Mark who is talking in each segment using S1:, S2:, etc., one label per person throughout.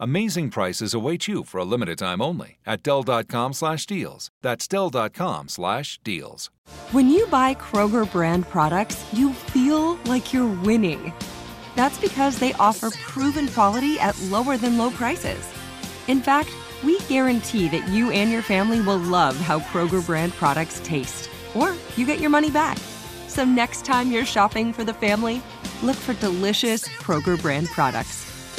S1: Amazing prices await you for a limited time only at Dell.com slash deals. That's Dell.com slash deals.
S2: When you buy Kroger brand products, you feel like you're winning. That's because they offer proven quality at lower than low prices. In fact, we guarantee that you and your family will love how Kroger brand products taste, or you get your money back. So next time you're shopping for the family, look for delicious Kroger brand products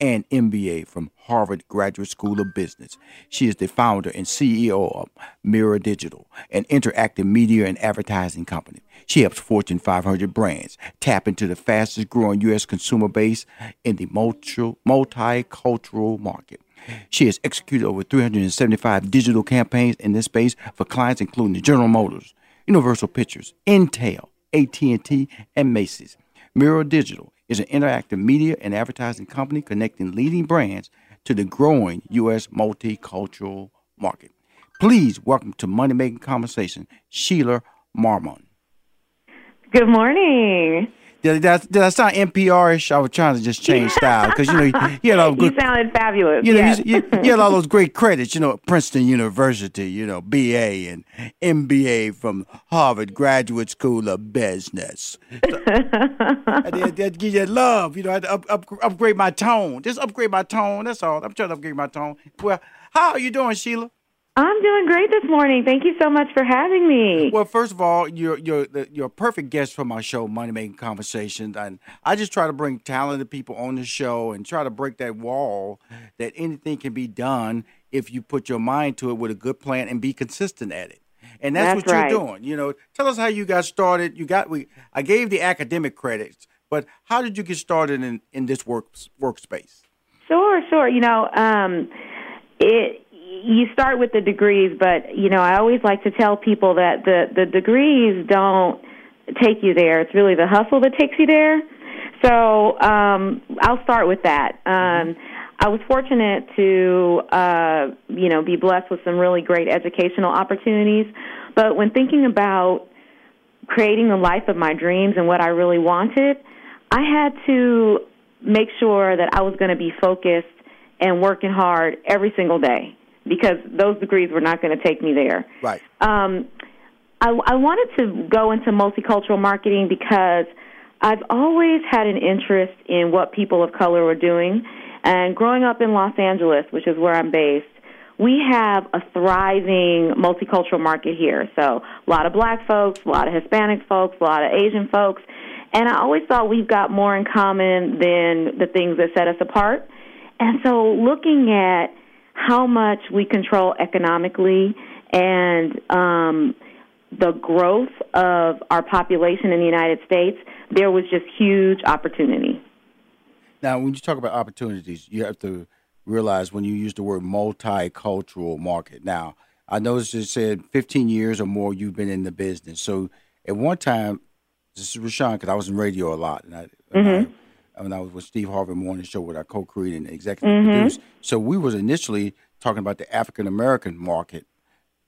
S3: and MBA from Harvard Graduate School of Business. She is the founder and CEO of Mirror Digital, an interactive media and advertising company. She helps Fortune 500 brands tap into the fastest growing U.S. consumer base in the multicultural market. She has executed over 375 digital campaigns in this space for clients including General Motors, Universal Pictures, Intel, AT&T, and Macy's. Mirror Digital is an interactive media and advertising company connecting leading brands to the growing U.S. multicultural market. Please welcome to Money Making Conversation, Sheila Marmon.
S4: Good morning.
S3: Did, did, I, did I sound NPR-ish? I was trying to just change style because you know you, you had all good.
S4: You sounded fabulous.
S3: You know
S4: yes.
S3: you, you, you, had all those great credits. You know Princeton University. You know BA and MBA from Harvard Graduate School of Business. So, I had to give you love. You know I had to up, up, upgrade my tone. Just upgrade my tone. That's all. I'm trying to upgrade my tone. Well, how are you doing, Sheila?
S4: I'm doing great this morning. Thank you so much for having me.
S3: Well, first of all, you're you're you're a perfect guest for my show, Money Making Conversations, and I just try to bring talented people on the show and try to break that wall that anything can be done if you put your mind to it with a good plan and be consistent at it. And that's,
S4: that's
S3: what
S4: right.
S3: you're doing. You know, tell us how you got started. You got we I gave the academic credits, but how did you get started in in this work workspace?
S4: Sure, sure. You know, um, it you start with the degrees, but you know, I always like to tell people that the the degrees don't take you there. It's really the hustle that takes you there. So um, I'll start with that. Um, I was fortunate to uh, you know be blessed with some really great educational opportunities, but when thinking about creating the life of my dreams and what I really wanted, I had to make sure that I was going to be focused and working hard every single day because those degrees were not going to take me there.
S3: Right.
S4: Um, I, I wanted to go into multicultural marketing because I've always had an interest in what people of color were doing. And growing up in Los Angeles, which is where I'm based, we have a thriving multicultural market here. So a lot of black folks, a lot of Hispanic folks, a lot of Asian folks. And I always thought we've got more in common than the things that set us apart. And so looking at how much we control economically and um, the growth of our population in the United States, there was just huge opportunity.
S3: Now, when you talk about opportunities, you have to realize when you use the word multicultural market. Now, I noticed it said 15 years or more you've been in the business. So at one time, this is Rushion because I was in radio a lot, and I, mm-hmm. I, when I was with Steve Harvey Morning Show, with our co-creator and executive mm-hmm. producer. So we was initially talking about the African American market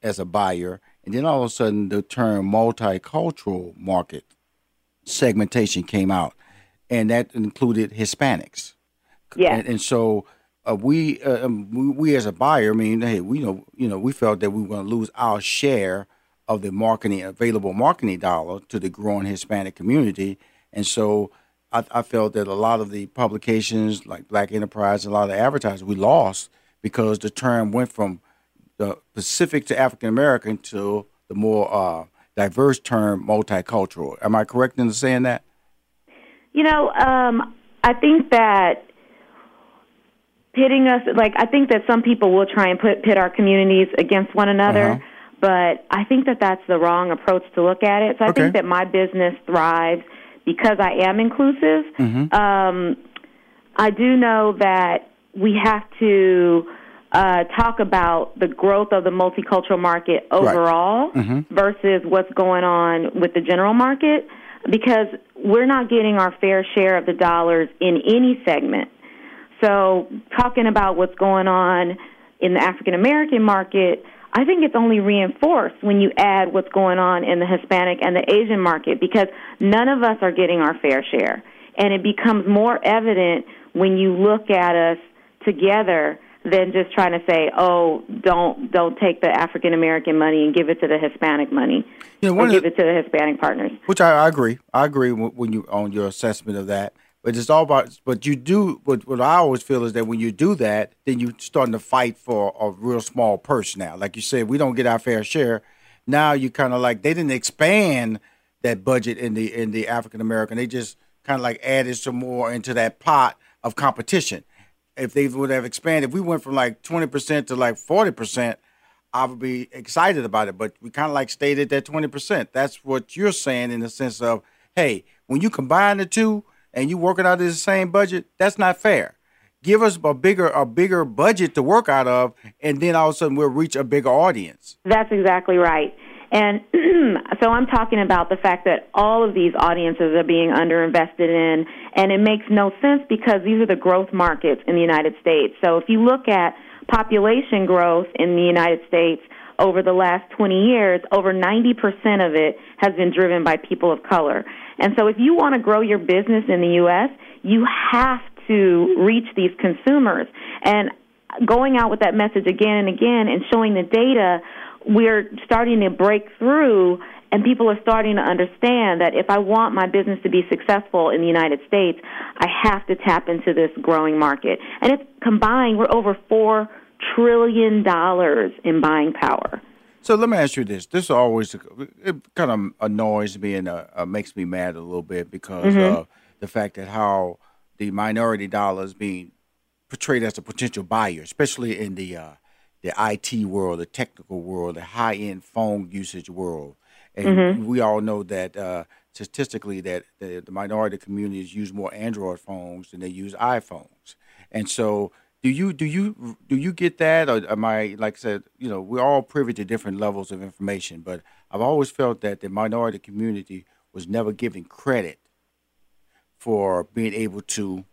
S3: as a buyer, and then all of a sudden the term multicultural market segmentation came out, and that included Hispanics.
S4: Yeah,
S3: and, and so uh, we, uh, um, we, we as a buyer, I mean, hey, we know you know we felt that we were going to lose our share of the marketing available marketing dollar to the growing Hispanic community, and so I, I felt that a lot of the publications like Black Enterprise, a lot of the advertisers we lost because the term went from the Pacific to African American to the more uh, diverse term multicultural. Am I correct in saying that?
S4: You know, um, I think that pitting us, like, I think that some people will try and put pit our communities against one another. Uh-huh. But I think that that's the wrong approach to look at it. So I okay. think that my business thrives because I am inclusive. Mm-hmm. Um, I do know that we have to uh, talk about the growth of the multicultural market overall right. mm-hmm. versus what's going on with the general market because we're not getting our fair share of the dollars in any segment. So, talking about what's going on in the African American market, I think it's only reinforced when you add what's going on in the Hispanic and the Asian market because none of us are getting our fair share. And it becomes more evident when you look at us together than just trying to say, "Oh, don't don't take the African American money and give it to the Hispanic money, you know, or give the, it to the Hispanic partners."
S3: Which I, I agree. I agree when you on your assessment of that. But it's all about. But you do. What, what I always feel is that when you do that, then you're starting to fight for a real small purse. Now, like you said, we don't get our fair share. Now you kind of like they didn't expand that budget in the in the African American. They just kind of like added some more into that pot of competition if they would have expanded, if we went from like 20% to like 40%, I would be excited about it. But we kind of like stayed at that 20%. That's what you're saying in the sense of, hey, when you combine the two and you work it out of the same budget, that's not fair. Give us a bigger a bigger budget to work out of, and then all of a sudden we'll reach a bigger audience.
S4: That's exactly right. And so I'm talking about the fact that all of these audiences are being underinvested in, and it makes no sense because these are the growth markets in the United States. So if you look at population growth in the United States over the last 20 years, over 90% of it has been driven by people of color. And so if you want to grow your business in the U.S., you have to reach these consumers. And going out with that message again and again and showing the data we're starting to break through and people are starting to understand that if I want my business to be successful in the United States, I have to tap into this growing market. And it's combined, we're over $4 trillion dollars in buying power.
S3: So let me ask you this. This always it kind of annoys me and uh, uh, makes me mad a little bit because mm-hmm. of the fact that how the minority dollar is being portrayed as a potential buyer, especially in the uh, the IT world, the technical world, the high end phone usage world. And mm-hmm. we all know that uh, statistically that the, the, minority communities use more Android phones than they use iPhones. And so do you do you do you get that? Or am I like I said, you know, we're all privy to different levels of information, but I've always felt that the minority community was never given credit for being able to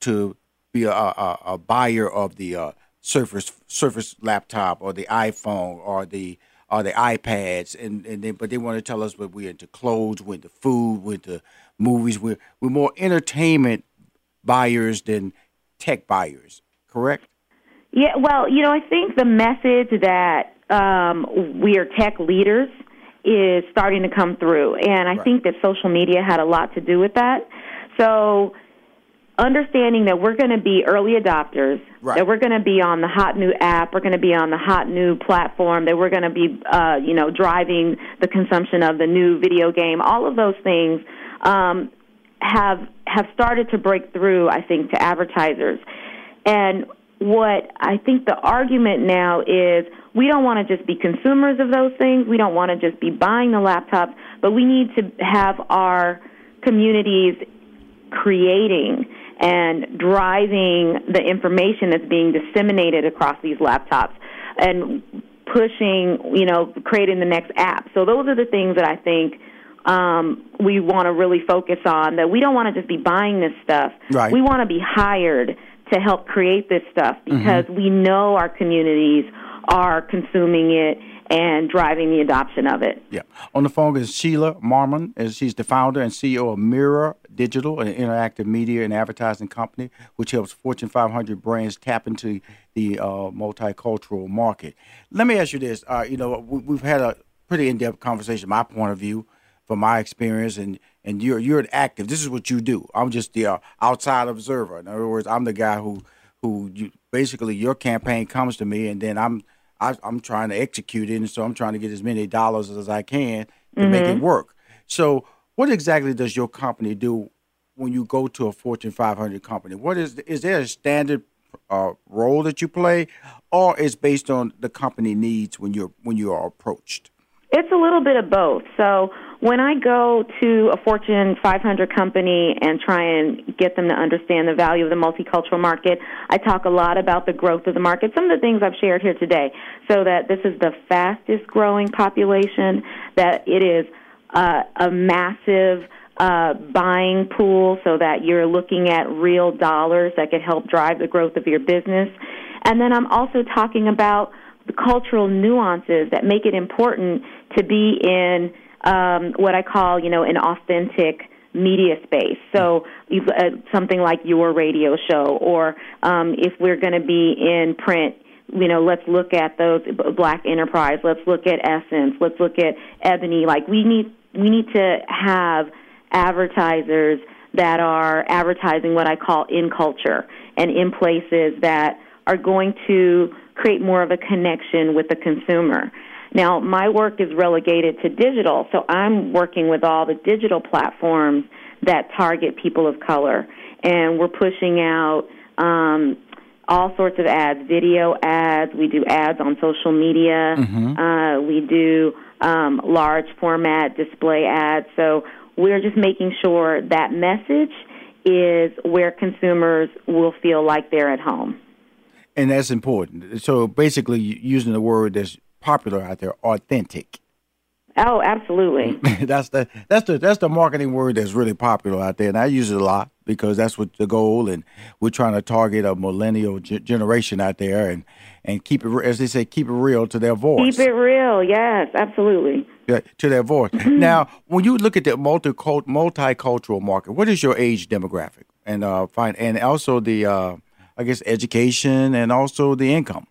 S3: to be a, a, a buyer of the uh, Surface Surface laptop or the iPhone or the or the iPads, and and they, but they want to tell us, but we're into clothes, we're into food, we're into movies, we're we're more entertainment buyers than tech buyers, correct?
S4: Yeah, well, you know, I think the message that um, we are tech leaders is starting to come through, and I right. think that social media had a lot to do with that. So, understanding that we're going to be early adopters, right. that we're going to be on the hot new app, we're going to be on the hot new platform, that we're going to be, uh, you know, driving the consumption of the new video game. All of those things um, have have started to break through. I think to advertisers, and what I think the argument now is we don't want to just be consumers of those things. We don't want to just be buying the laptops, but we need to have our communities creating and driving the information that's being disseminated across these laptops and pushing, you know, creating the next app. So those are the things that I think um, we want to really focus on. That we don't want to just be buying this stuff.
S3: Right.
S4: We want to be hired to help create this stuff mm-hmm. because mm-hmm. we know our communities are consuming it and driving the adoption of it.
S3: Yeah. On the phone is Sheila Marmon, and she's the founder and CEO of Mirror Digital, an interactive media and advertising company which helps Fortune 500 brands tap into the uh, multicultural market. Let me ask you this: uh, you know, we, have had a pretty in-depth conversation, my point of view, from my experience, and and you're you're an active. This is what you do. I'm just the uh, outside observer. In other words, I'm the guy who who you, basically your campaign comes to me, and then I'm I, am trying to execute it, and so I'm trying to get as many dollars as I can to mm-hmm. make it mm-hmm. work. So, what exactly does your company do when you go to a Fortune 500 company? What is is there a standard uh, role that you play, or is based on the company needs when you're when you are approached?
S4: It's a little bit of both. So when I go to a Fortune 500 company and try and get them to understand the value of the multicultural market, I talk a lot about the growth of the market. Some of the things I've shared here today, so that this is the fastest growing population, that it is uh, a massive uh, buying pool, so that you're looking at real dollars that could help drive the growth of your business. And then I'm also talking about the cultural nuances that make it important to be in um, what I call, you know, an authentic media space. So uh, something like your radio show, or um, if we're going to be in print, you know, let's look at those Black Enterprise. Let's look at Essence. Let's look at Ebony. Like we need we need to have advertisers that are advertising what I call in culture and in places that are going to create more of a connection with the consumer. Now, my work is relegated to digital, so I'm working with all the digital platforms that target people of color, and we're pushing out um, all sorts of ads, video ads. We do ads on social media. Mm-hmm. Uh, we do um, large format display ads. So we're just making sure that message is where consumers will feel like they're at home.
S3: And that's important. So basically, using the word that's popular out there, authentic.
S4: Oh, absolutely.
S3: that's the that's the that's the marketing word that's really popular out there, and I use it a lot because that's what the goal, and we're trying to target a millennial g- generation out there, and and keep it as they say, keep it real to their voice.
S4: Keep it real, yes, absolutely.
S3: Yeah, to their voice. Mm-hmm. now, when you look at the multi multicultural market, what is your age demographic, and uh, find and also the uh, I guess education and also the income.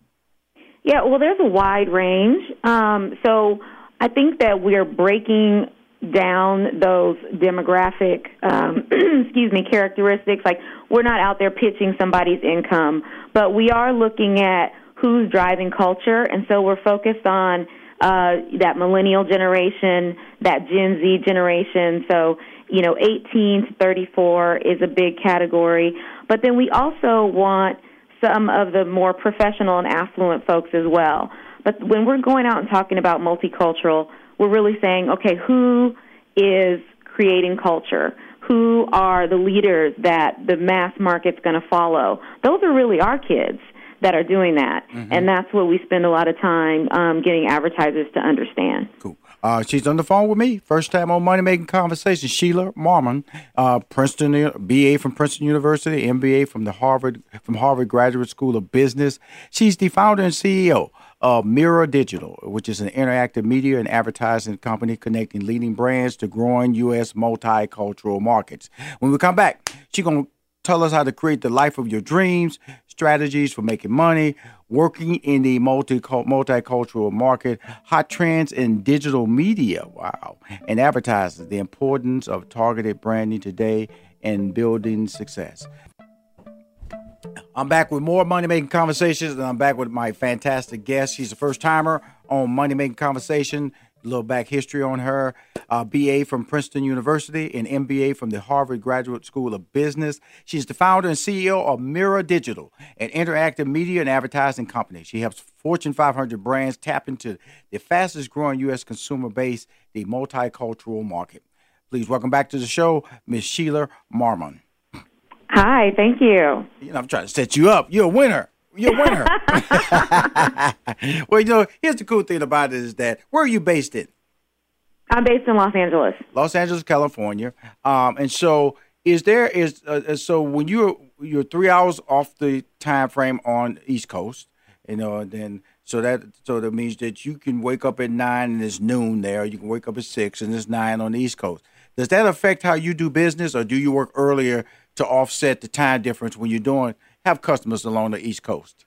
S4: Yeah, well, there's a wide range. Um, so I think that we're breaking down those demographic, um, excuse me, characteristics. Like we're not out there pitching somebody's income, but we are looking at who's driving culture, and so we're focused on uh, that millennial generation, that Gen Z generation. So you know, 18 to 34 is a big category, but then we also want some of the more professional and affluent folks as well. But when we're going out and talking about multicultural, we're really saying, okay, who is creating culture? Who are the leaders that the mass market's going to follow? Those are really our kids that are doing that, mm-hmm. and that's what we spend a lot of time um, getting advertisers to understand.
S3: Cool. Uh, she's on the phone with me. First time on Money Making Conversation. Sheila Marmon, uh, Princeton BA from Princeton University, MBA from the Harvard from Harvard Graduate School of Business. She's the founder and CEO of Mirror Digital, which is an interactive media and advertising company connecting leading brands to growing U.S. multicultural markets. When we come back, she's gonna tell us how to create the life of your dreams, strategies for making money, working in the multi multicultural market, hot trends in digital media, wow, and advertising, the importance of targeted branding today and building success. I'm back with more Money Making Conversations, and I'm back with my fantastic guest. She's a first timer on Money Making Conversation. Little back history on her. Uh, BA from Princeton University and MBA from the Harvard Graduate School of Business. She's the founder and CEO of Mirror Digital, an interactive media and advertising company. She helps Fortune 500 brands tap into the fastest growing U.S. consumer base, the multicultural market. Please welcome back to the show, Ms. Sheila Marmon.
S4: Hi, thank you.
S3: You know, I'm trying to set you up. You're a winner. You're a winner. well, you know, here's the cool thing about it is that where are you based in?
S4: I'm based in Los Angeles.
S3: Los Angeles, California. Um, and so, is there is uh, uh, so when you're you're three hours off the time frame on East Coast, you know, and then so that so that means that you can wake up at nine and it's noon there. You can wake up at six and it's nine on the East Coast. Does that affect how you do business, or do you work earlier to offset the time difference when you're doing have customers along the East Coast?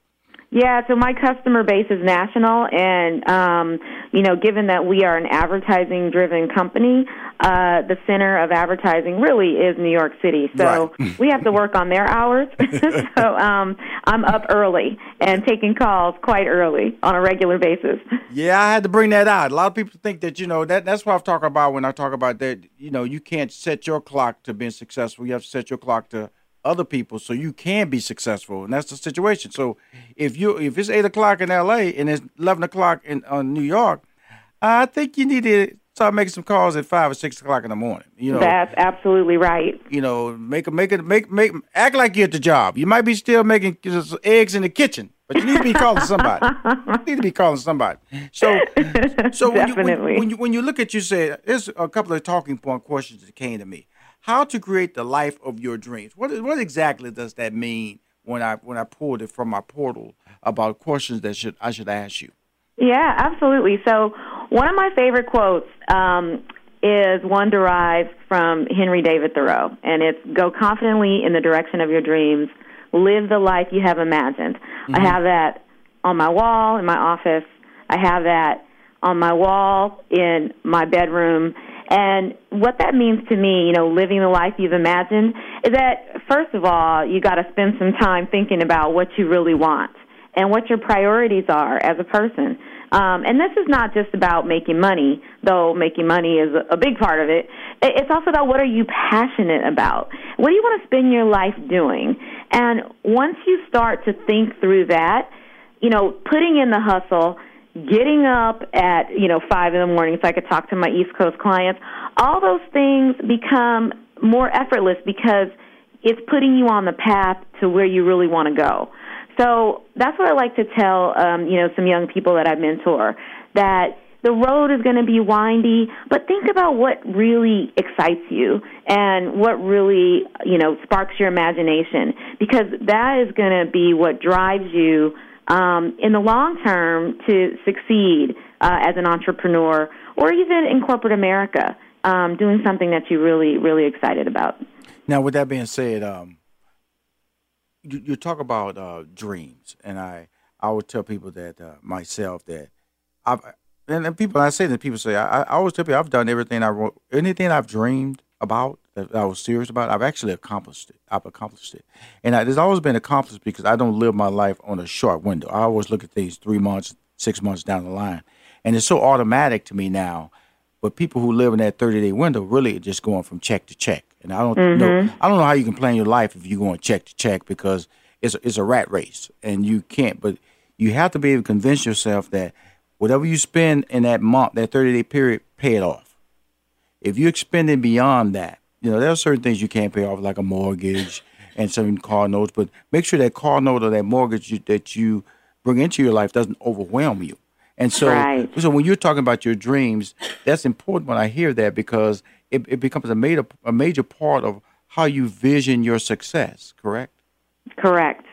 S4: Yeah, so my customer base is national, and um, you know, given that we are an advertising-driven company, uh, the center of advertising really is New York City. So right. we have to work on their hours. so um, I'm up early and taking calls quite early on a regular basis.
S3: Yeah, I had to bring that out. A lot of people think that you know that that's what I'm talking about when I talk about that. You know, you can't set your clock to being successful. You have to set your clock to other people so you can be successful and that's the situation. So if you if it's eight o'clock in la and it's 11 o'clock in uh, new york i think you need to start making some calls at five or six o'clock in the morning you know.
S4: That's absolutely right.
S3: You know make make it make make act like you're at the job. You might be still making eggs in the kitchen but you need to be calling somebody. you need to be calling somebody. So, so when you, when, when, you when you look at you say there's a couple of talking point questions that came to me how to create the life of your dreams. What what exactly does that mean when I when I pulled it from my portal about questions that should I should ask you?
S4: Yeah, absolutely. So one of my favorite quotes um, is one derived from Henry David Thoreau, and it's "Go confidently in the direction of your dreams, live the life you have imagined." Mm-hmm. I have that on my wall in my office. I have that on my wall in my bedroom and what that means to me, you know, living the life you've imagined, is that first of all, you got to spend some time thinking about what you really want and what your priorities are as a person. Um, and this is not just about making money, though making money is a, big part of it. It's also about what are you passionate about? What do you want to spend your life doing? And once you start to think through that, you know, putting in the hustle, getting up at you know five in the morning so I could talk to my East Coast clients. All those things become more effortless because it's putting you on the path to where you really want to go. So that's what I like to tell um, you know some young people that I mentor that the road is going to be windy, but think about what really excites you and what really you know sparks your imagination because that is going to be what drives you um, in the long term to succeed uh, as an entrepreneur or even in corporate America, um, doing something that you're really, really excited about.
S3: Now, with that being said, um, you, you, talk about uh, dreams, and I, I would tell people that uh, myself that I've, and, people I say that people say I, I always tell people I've done everything I wrote, anything I've dreamed about that I was serious about, I've actually accomplished it. I've accomplished it, and I, there's always been accomplished because I don't live my life on a short window. I always look at things three months, six months down the line, and it's so automatic to me now. But people who live in that 30 day window really are just going from check to check, and I don't mm-hmm. know. I don't know how you can plan your life if you're going check to check because it's a, it's a rat race, and you can't. But you have to be able to convince yourself that whatever you spend in that month, that 30 day period, pay it off. If you're expending beyond that, you know, there are certain things you can't pay off, like a mortgage and certain car notes, but make sure that car note or that mortgage you, that you bring into your life doesn't overwhelm you. And so, right. so when you're talking about your dreams, that's important when I hear that because it, it becomes a major, a major part of how you vision your success. Correct.
S4: Correct.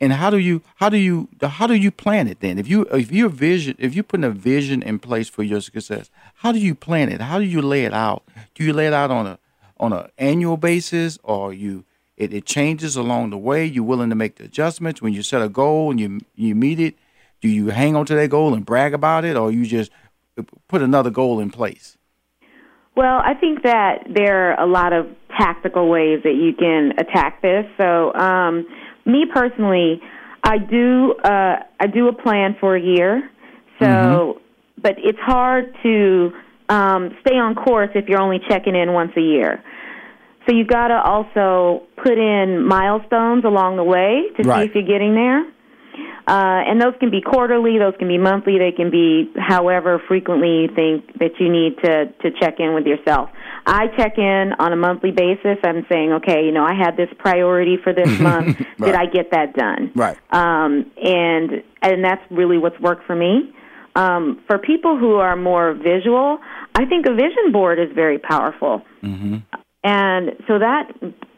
S3: And how do you how do you how do you plan it then? If you if your vision if you're putting a vision in place for your success, how do you plan it? How do you lay it out? Do you lay it out on a on an annual basis, or you It, it changes along the way. You're willing to make the adjustments when you set a goal and you you meet it. Do you hang on to that goal and brag about it, or you just put another goal in place?
S4: Well, I think that there are a lot of tactical ways that you can attack this. So, um, me personally, I do uh, I do a plan for a year. So, mm-hmm. but it's hard to um, stay on course if you're only checking in once a year. So you've got to also put in milestones along the way to right. see if you're getting there. Uh, and those can be quarterly, those can be monthly, they can be however frequently you think that you need to, to check in with yourself. I check in on a monthly basis. I'm saying, okay, you know, I had this priority for this month. right. Did I get that done?
S3: Right.
S4: Um, and and that's really what's worked for me. Um, for people who are more visual, I think a vision board is very powerful. Mm-hmm. And so that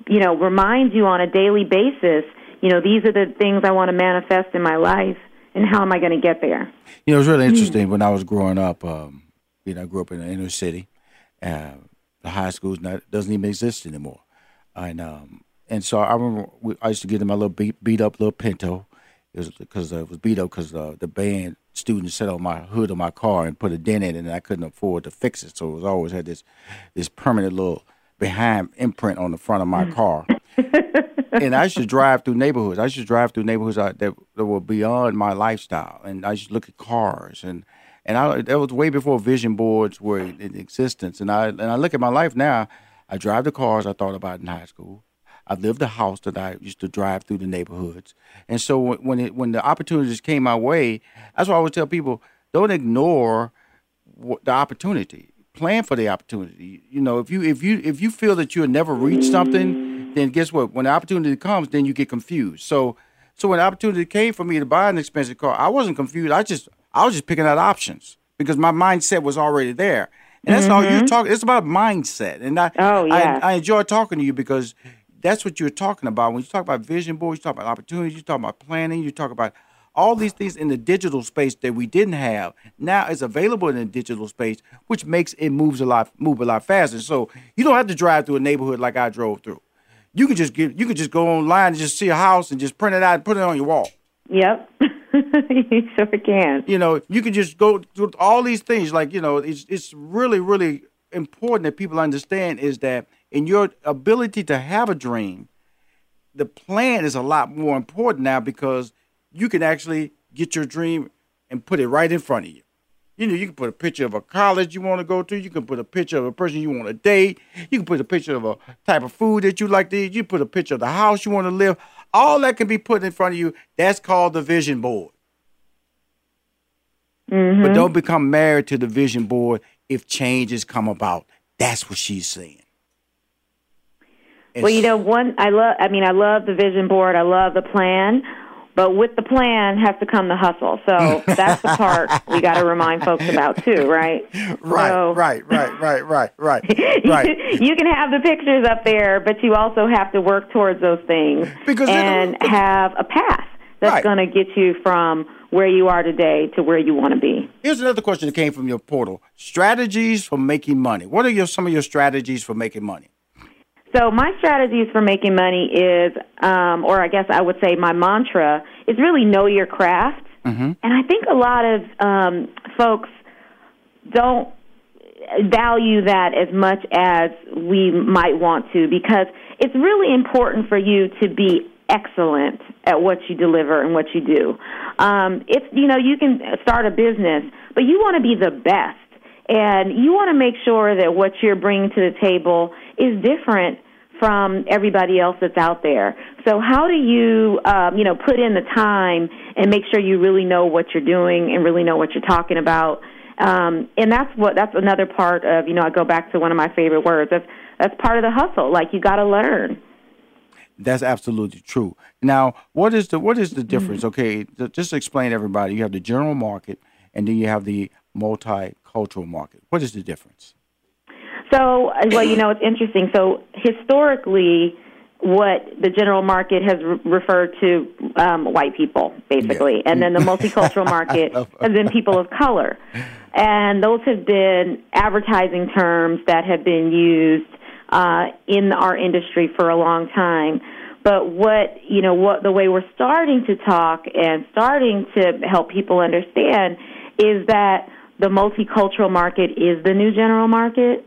S4: you know reminds you on a daily basis you know, these are the things I want to manifest in my life, and how am I going to get there?
S3: You know, it's really interesting. When I was growing up, um, you know, I grew up in the inner city. Uh, the high school doesn't even exist anymore, and um, and so I remember we, I used to get in my little beat, beat up little Pinto. It was because uh, it was beat up because uh, the band students set on my hood of my car and put a dent in it, and I couldn't afford to fix it. So it was always had this this permanent little behind imprint on the front of my mm. car. And I should drive through neighborhoods. I should drive through neighborhoods uh, that, that were beyond my lifestyle, and I should look at cars and and I that was way before vision boards were in existence. And I and I look at my life now. I drive the cars I thought about in high school. I lived the house that I used to drive through the neighborhoods. And so when it, when the opportunities came my way, that's why I always tell people: don't ignore the opportunity. Plan for the opportunity. You know, if you if you if you feel that you'll never reach something then guess what? When the opportunity comes, then you get confused. So, so when the opportunity came for me to buy an expensive car, I wasn't confused. I just, I was just picking out options because my mindset was already there. And that's mm-hmm. all you're talking. It's about mindset, and I,
S4: oh, yeah.
S3: I, I enjoy talking to you because that's what you're talking about. When you talk about vision boards, you talk about opportunities, you talk about planning, you talk about all these things in the digital space that we didn't have now is available in the digital space, which makes it moves a lot move a lot faster. So you don't have to drive through a neighborhood like I drove through. You could just get you could just go online and just see a house and just print it out and put it on your wall.
S4: Yep. you sure can.
S3: You know, you can just go through all these things. Like, you know, it's it's really, really important that people understand is that in your ability to have a dream, the plan is a lot more important now because you can actually get your dream and put it right in front of you. You know, you can put a picture of a college you want to go to. You can put a picture of a person you want to date. You can put a picture of a type of food that you like to eat. You put a picture of the house you want to live. All that can be put in front of you. That's called the vision board.
S4: Mm-hmm.
S3: But don't become married to the vision board if changes come about. That's what she's saying.
S4: well, you know, one I love. I mean, I love the vision board. I love the plan. But with the plan has to come the hustle. So that's the part we got to remind folks about too, right?
S3: Right, so, right, right, right, right, right, right.
S4: you can have the pictures up there, but you also have to work towards those things because and it, have a path that's right. going to get you from where you are today to where you want to be.
S3: Here's another question that came from your portal: strategies for making money. What are your some of your strategies for making money?
S4: So my strategies for making money is, um, or I guess I would say my mantra is really know your craft. Mm-hmm. And I think a lot of um, folks don't value that as much as we might want to because it's really important for you to be excellent at what you deliver and what you do. Um, it's you know you can start a business, but you want to be the best, and you want to make sure that what you're bringing to the table is different from everybody else that's out there. So how do you, um, you know, put in the time and make sure you really know what you're doing and really know what you're talking about? Um, and that's what that's another part of, you know, I go back to one of my favorite words. That's that's part of the hustle. Like you got to learn.
S3: That's absolutely true. Now, what is the what is the difference? Okay, just explain everybody. You have the general market, and then you have the multicultural market. What is the difference?
S4: So, well, you know, it's interesting. So, historically, what the general market has re- referred to um, white people, basically, yeah. and then the multicultural market has been people of color. And those have been advertising terms that have been used uh, in our industry for a long time. But what you know, what the way we're starting to talk and starting to help people understand is that the multicultural market is the new general market,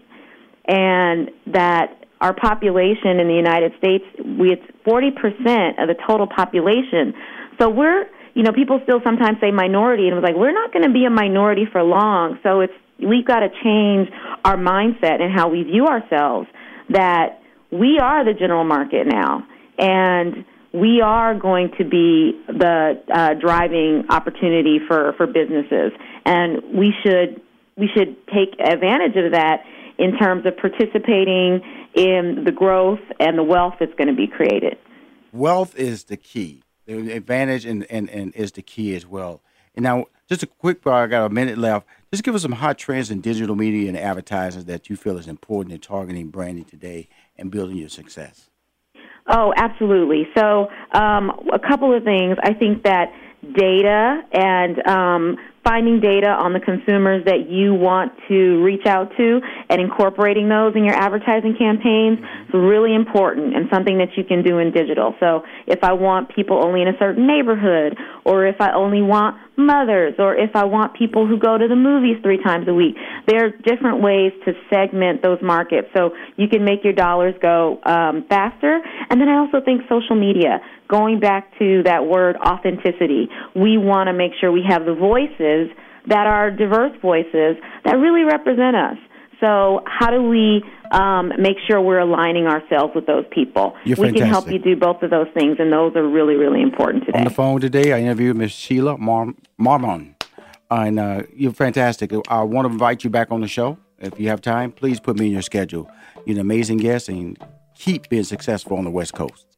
S4: and that our population in the United States, we it's forty percent of the total population. So we're you know, people still sometimes say minority, and it was like, we're not going to be a minority for long. So it's we've got to change our mindset and how we view ourselves. That we are the general market now, and we are going to be the uh, driving opportunity for for businesses, and we should we should take advantage of that in terms of participating in the growth and the wealth that's going to be created.
S3: Wealth is the key. The advantage and, and, and is the key as well. And now, just a quick, I got a minute left. Just give us some hot trends in digital media and advertising that you feel is important in targeting branding today and building your success.
S4: Oh, absolutely. So, um, a couple of things. I think that data and um, finding data on the consumers that you want to reach out to and incorporating those in your advertising campaigns mm-hmm. is really important and something that you can do in digital. So if I want people only in a certain neighborhood, or if I only want mothers, or if I want people who go to the movies three times a week, there are different ways to segment those markets so you can make your dollars go um, faster. And then I also think social media going back to that word authenticity, we want to make sure we have the voices that are diverse voices that really represent us. So, how do we um, make sure we're aligning ourselves with those people?
S3: You're
S4: we
S3: fantastic.
S4: can help you do both of those things, and those are really, really important today.
S3: On the phone today, I interviewed Miss Sheila Mar- Marmon, and uh, you're fantastic. I want to invite you back on the show. If you have time, please put me in your schedule. You're an amazing guest, and keep being successful on the West Coast